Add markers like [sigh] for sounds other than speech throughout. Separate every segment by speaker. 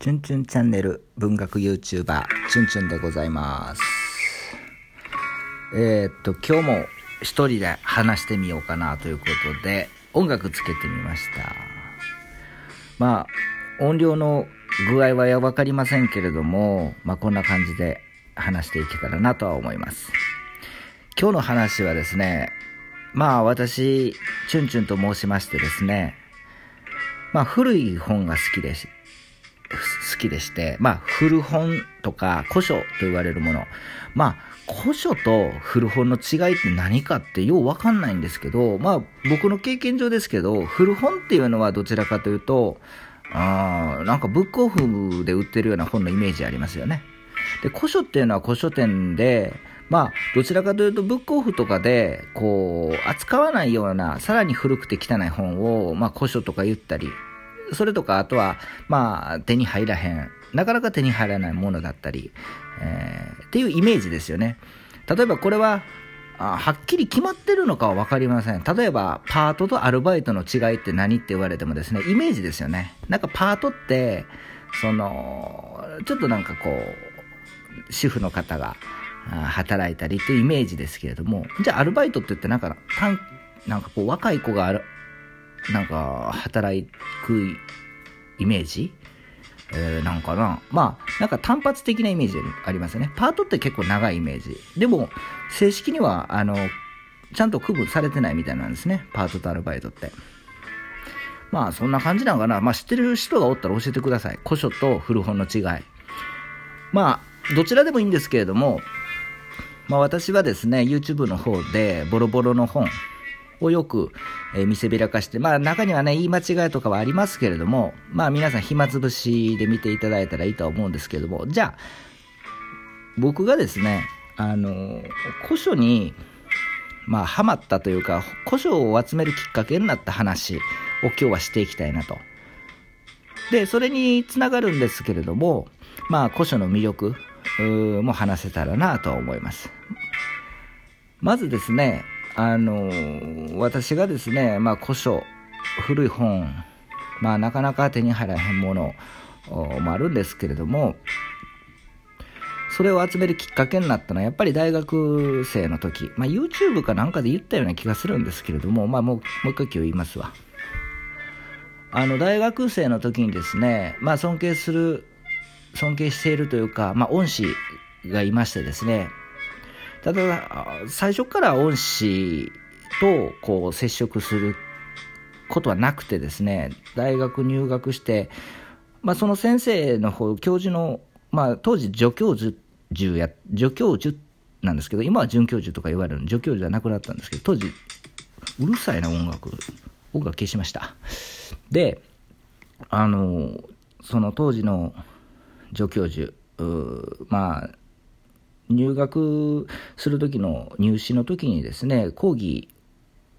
Speaker 1: チュンチュンチャンネル文学 YouTuber チュンチュンでございます。えー、っと今日も一人で話してみようかなということで音楽つけてみました。まあ音量の具合は分かりませんけれどもまあこんな感じで話していけたらなとは思います。今日の話はですねまあ私チュンチュンと申しましてですねまあ古い本が好きです好きでして、まあ、古本とか古書と言われるもの。まあ、古書と古本の違いって何かってようわかんないんですけど、まあ、僕の経験上ですけど、古本っていうのはどちらかというと、あなんかブックオフで売ってるような本のイメージありますよね。で、古書っていうのは古書店で、まあ、どちらかというと、ブックオフとかで、こう、扱わないような、さらに古くて汚い本を、まあ、古書とか言ったり、それとか、あとは、まあ、手に入らへん、なかなか手に入らないものだったり、えー、っていうイメージですよね。例えばこれは、あはっきり決まってるのかは分かりません。例えば、パートとアルバイトの違いって何って言われてもですね、イメージですよね。なんかパートって、その、ちょっとなんかこう、主婦の方が働いたりっていうイメージですけれども、じゃあアルバイトって言ってなんか、なんかこう若い子がなんか、働くイメージ？えー、なんかな？まあ、なんか単発的なイメージありますよね。パートって結構長いイメージ。でも、正式には、あの、ちゃんと区分されてないみたいなんですね。パートとアルバイトって。まあ、そんな感じなのかな。まあ、知ってる人がおったら教えてください。古書と古本の違い。まあ、どちらでもいいんですけれども、まあ、私はですね、YouTube の方で、ボロボロの本、をよく、えー、見せびらかして、まあ中にはね、言い間違いとかはありますけれども、まあ皆さん暇つぶしで見ていただいたらいいとは思うんですけれども、じゃあ、僕がですね、あの、古書に、まあ、ハマったというか、古書を集めるきっかけになった話を今日はしていきたいなと。で、それにつながるんですけれども、まあ、古書の魅力も話せたらなと思います。まずですね、あの私がですね、まあ、古書古い本、まあ、なかなか手に入らへんものもあるんですけれどもそれを集めるきっかけになったのはやっぱり大学生の時、まあ、YouTube かなんかで言ったような気がするんですけれども、まあ、もうもう一回今日言いますわ。あの大学生の時にですね、まあ、尊敬する尊敬しているというか、まあ、恩師がいましてですねただ、最初から恩師とこう接触することはなくてですね、大学入学して、まあ、その先生の方、教授の、まあ、当時助教授や、助教授なんですけど、今は准教授とか言われる助教授はなくなったんですけど、当時、うるさいな音楽、音楽消しました。で、あの、その当時の助教授、まあ、入学する時の入試の時にですね講義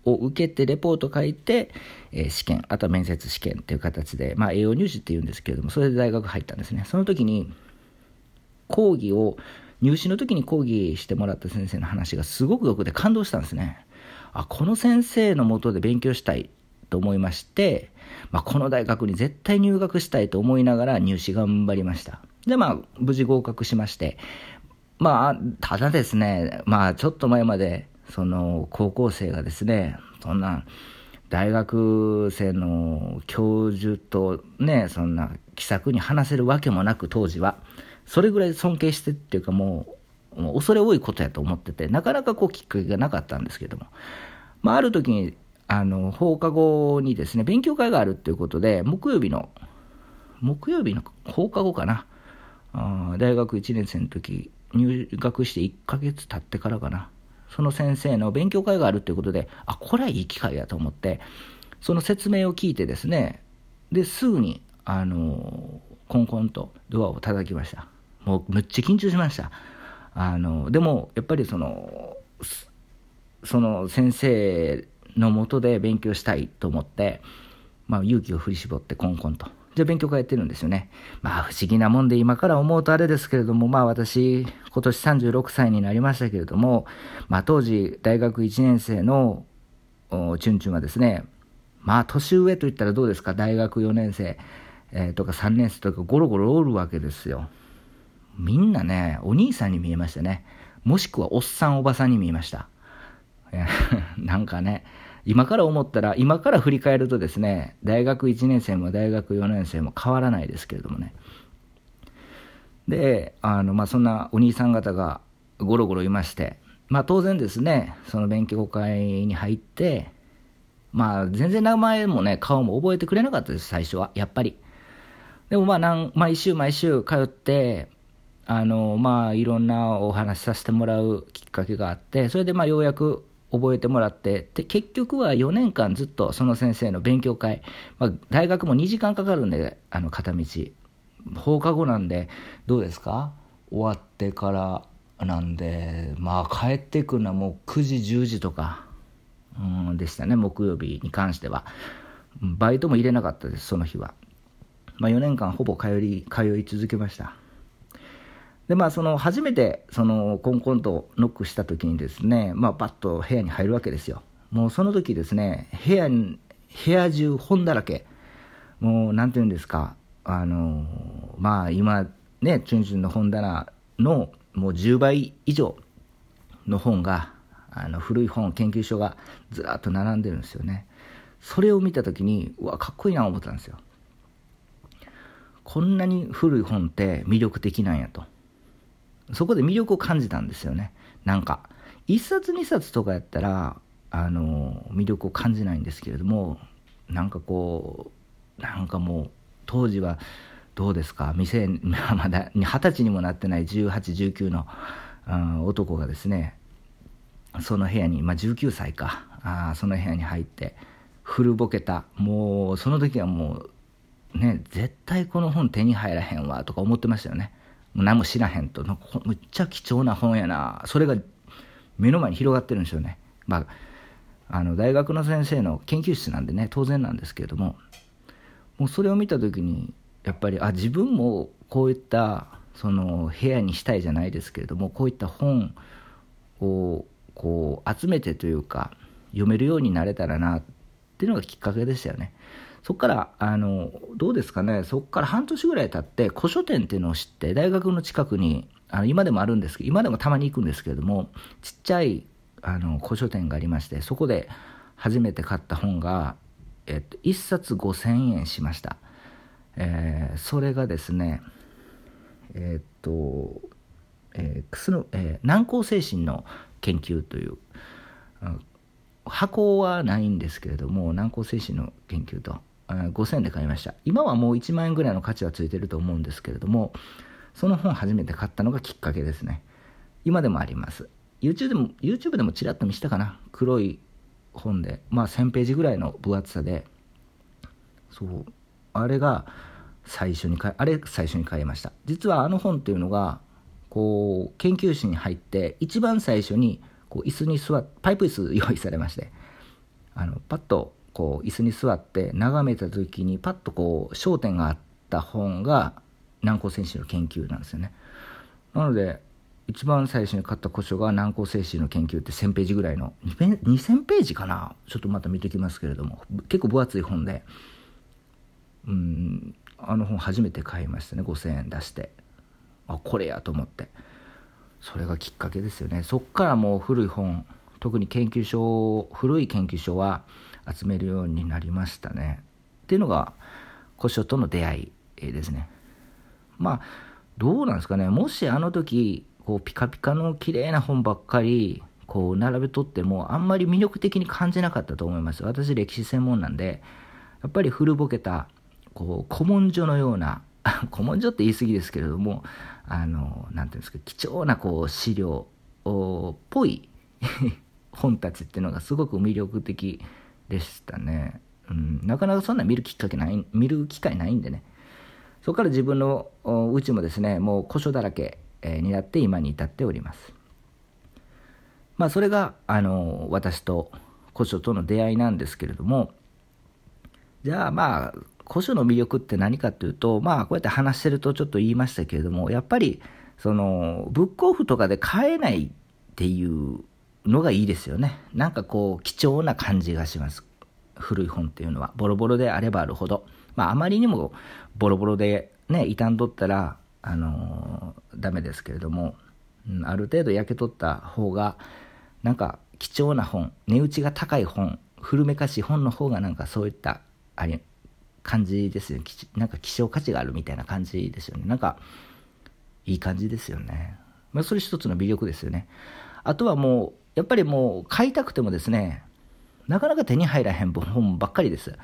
Speaker 1: を受けてレポート書いて、えー、試験あとは面接試験っていう形で、まあ、栄養入試っていうんですけれどもそれで大学入ったんですね。その時に講義を入試の時に講義してもらった先生の話がすごくよくて感動したんですね。あこの先生のもとで勉強したいと思いまして、まあ、この大学に絶対入学したいと思いながら入試頑張りました。でまあ無事合格しましてまあ、ただですね、まあ、ちょっと前まで、その、高校生がですね、そんな、大学生の教授とね、そんな気さくに話せるわけもなく、当時は。それぐらい尊敬してっていうかもう、もう恐れ多いことやと思ってて、なかなかこうきっかけがなかったんですけども。まあ、ある時に、あの、放課後にですね、勉強会があるっていうことで、木曜日の、木曜日の放課後かな。あ大学1年生の時入学して1ヶ月経ってからかな。その先生の勉強会があるということで、あ、これはいい機会やと思って、その説明を聞いてですね、で、すぐに、あの、コンコンとドアを叩きました。もう、むっちゃ緊張しました。あの、でも、やっぱりその、その先生のもとで勉強したいと思って、まあ、勇気を振り絞ってコンコンと。じゃ勉強会やってるんですよね。まあ不思議なもんで今から思うとあれですけれども、まあ私、今年36歳になりましたけれども、まあ当時大学1年生のチュンチュンはですね、まあ年上と言ったらどうですか、大学4年生。えー、とか3年生とかゴロゴロおるわけですよ。みんなね、お兄さんに見えましたね。もしくはおっさんおばさんに見えました。[laughs] なんかね、今から思ったら、今から振り返るとですね、大学1年生も大学4年生も変わらないですけれどもね。で、あの、まあ、そんなお兄さん方がゴロゴロいまして、まあ、当然ですね、その勉強会に入って、まあ、全然名前もね、顔も覚えてくれなかったです、最初は、やっぱり。でもまあなん、毎週毎週通って、あの、まあ、いろんなお話しさせてもらうきっかけがあって、それでまあ、ようやく覚えてもらって、で結局は4年間ずっとその先生の勉強会、まあ、大学も2時間かかるんで、あの片道、放課後なんで、どうですか？終わってからなんで、まあ帰ってくるのはもう9時、10時とか、うん、でしたね、木曜日に関しては。バイトも入れなかったです、その日は。まあ、4年間ほぼ通い通い続けました。でまあ、その初めてそのコンコンとノックした時にですね、まあ、バッと部屋に入るわけですよ。もうその時ですね、部屋、部屋中本だらけ。もう、なんていうんですか、あの、まあ今ね、チュンチュンの本棚のもう10倍以上の本が、あの古い本、研究所がずらっと並んでるんですよね。それを見た時に、うわ、かっこいいな思ったんですよ。こんなに古い本って魅力的なんやと。そこで魅力を感じたんですよね。なんか、1冊2冊とかやったら、あの、魅力を感じないんですけれども、なんかこう、なんかもう、当時は、どうですか、未成 [laughs] まだ二十歳にもなってない18、19の、うん、男がですね、その部屋に、まあ、19歳か、あその部屋に入って、古ぼけた、もう、その時はもう、ね、絶対この本手に入らへんわとか思ってましたよね。何も知らへんと、むっちゃ貴重な本やな、それが目の前に広がってるんですよね。まあ、あの大学の先生の研究室なんでね、当然なんですけれども、もうそれを見た時に、やっぱり、あ、自分もこういったその部屋にしたいじゃないですけれども、こういった本をこう集めてというか、読めるようになれたらなっていうのがきっかけでしたよね。そこから、あの、どうですかね、そこから半年ぐらい経って、古書店っていうのを知って、大学の近くに、あの今でもあるんですけど、今でもたまに行くんですけれども、ちっちゃいあの古書店がありまして、そこで初めて買った本が、えっと、1冊5000円しました。えー、それがですね、えー、っと、えー、の、えー、難攻精神の研究という、箱はないんですけれども、難攻精神の研究と、5000円で買いました。今はもう1万円ぐらいの価値はついてると思うんですけれどもその本初めて買ったのがきっかけですね。今でもあります。YouTube でも YouTube でもちらっと見したかな。黒い本で。まあ1000ページぐらいの分厚さで。そう。あれが最初に買あれ最初に買いました。実はあの本っていうのがこう研究室に入って一番最初にこう椅子に座っパイプ椅子用意されましてあのパッとこう椅子に座って眺めた時にパッとこう焦点があった本が南高選手の研究なんですよね。なので一番最初に買った古書が南高精神の研究って1000ページぐらいの2000ページかな？ちょっとまた見てきますけれども結構分厚い本でうんあの本初めて買いましたね。5000円出して。あこれやと思って。それがきっかけですよねそっからもう古い本特に研究所古い研究所は集めるようになりましたね。っていうのが古書との出会いですね。まあどうなんですかねもしあの時こうピカピカの綺麗な本ばっかりこう並べとってもあんまり魅力的に感じなかったと思います。私歴史専門なんでやっぱり古ぼけたこう古文書のような [laughs] 古文書って言い過ぎですけれどもあのなんていうんですか貴重なこう資料っぽい [laughs] 本たちっていうのがすごく魅力的でしたね。うん、なかなかそんな見るきっかけない、見る機会ないんでね。そこから自分のうちもですね、もう古書だらけになって今に至っております。まあそれが、あの、私と古書との出会いなんですけれども、じゃあまあ、古書の魅力って何かっていうと、まあこうやって話してるとちょっと言いましたけれども、やっぱり、その、ブックオフとかで買えないっていうのがいいですよね。なんかこう、貴重な感じがします。古い本っていうのは。ボロボロであればあるほど。まあ、あまりにもボロボロでね、傷んどったら、あのー、ダメですけれども、ある程度焼けとった方が、なんか貴重な本、値打ちが高い本、古めかしい本の方がなんかそういった、あれ、感じですよね。なんか希少価値があるみたいな感じですよね。なんか、いい感じですよね。まあ、それ一つの魅力ですよね。あとはもう、やっぱりもう買いたくてもですね、なかなか手に入らへん本ばっかりです。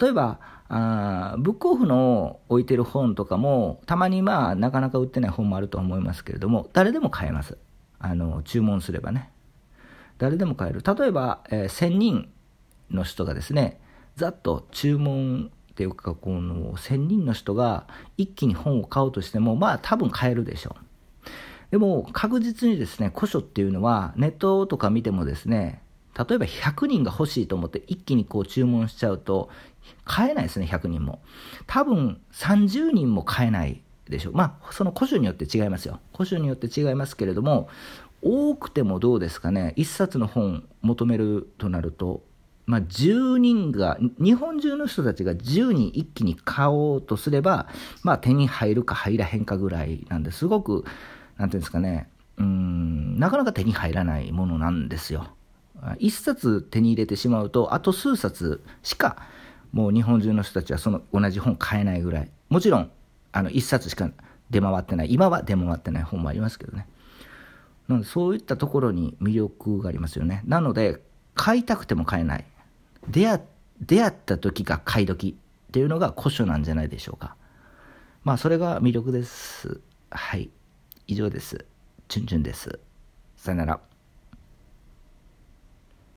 Speaker 1: 例えば、あブックオフの置いてる本とかも、たまにまあ、なかなか売ってない本もあると思いますけれども、誰でも買えます。あの、注文すればね。誰でも買える。例えば、えー、1000人の人がですね、ざっと注文っていうか、この1000人の人が一気に本を買おうとしても、まあ多分買えるでしょう。でも確実にですね、古書っていうのはネットとか見てもですね、例えば100人が欲しいと思って一気にこう注文しちゃうと、買えないですね、100人も。多分30人も買えないでしょう。まあ、その古書によって違いますよ。古書によって違いますけれども、多くてもどうですかね、1冊の本求めるとなると、まあ、10人が、日本中の人たちが10人一気に買おうとすれば、まあ、手に入るか入らへんかぐらいなんですごく、なんていうんですかね、うん、なかなか手に入らないものなんですよ。1冊手に入れてしまうと、あと数冊しか、もう日本中の人たちはその同じ本買えないぐらい。もちろん、あの、1冊しか出回ってない。今は出回ってない本もありますけどね。なので、そういったところに魅力がありますよね。なので、買いたくても買えない。出会出会った時が買い時っていうのが古書なんじゃないでしょうか。まあ、それが魅力です。はい。以上です。チュンチュンです。さよなら。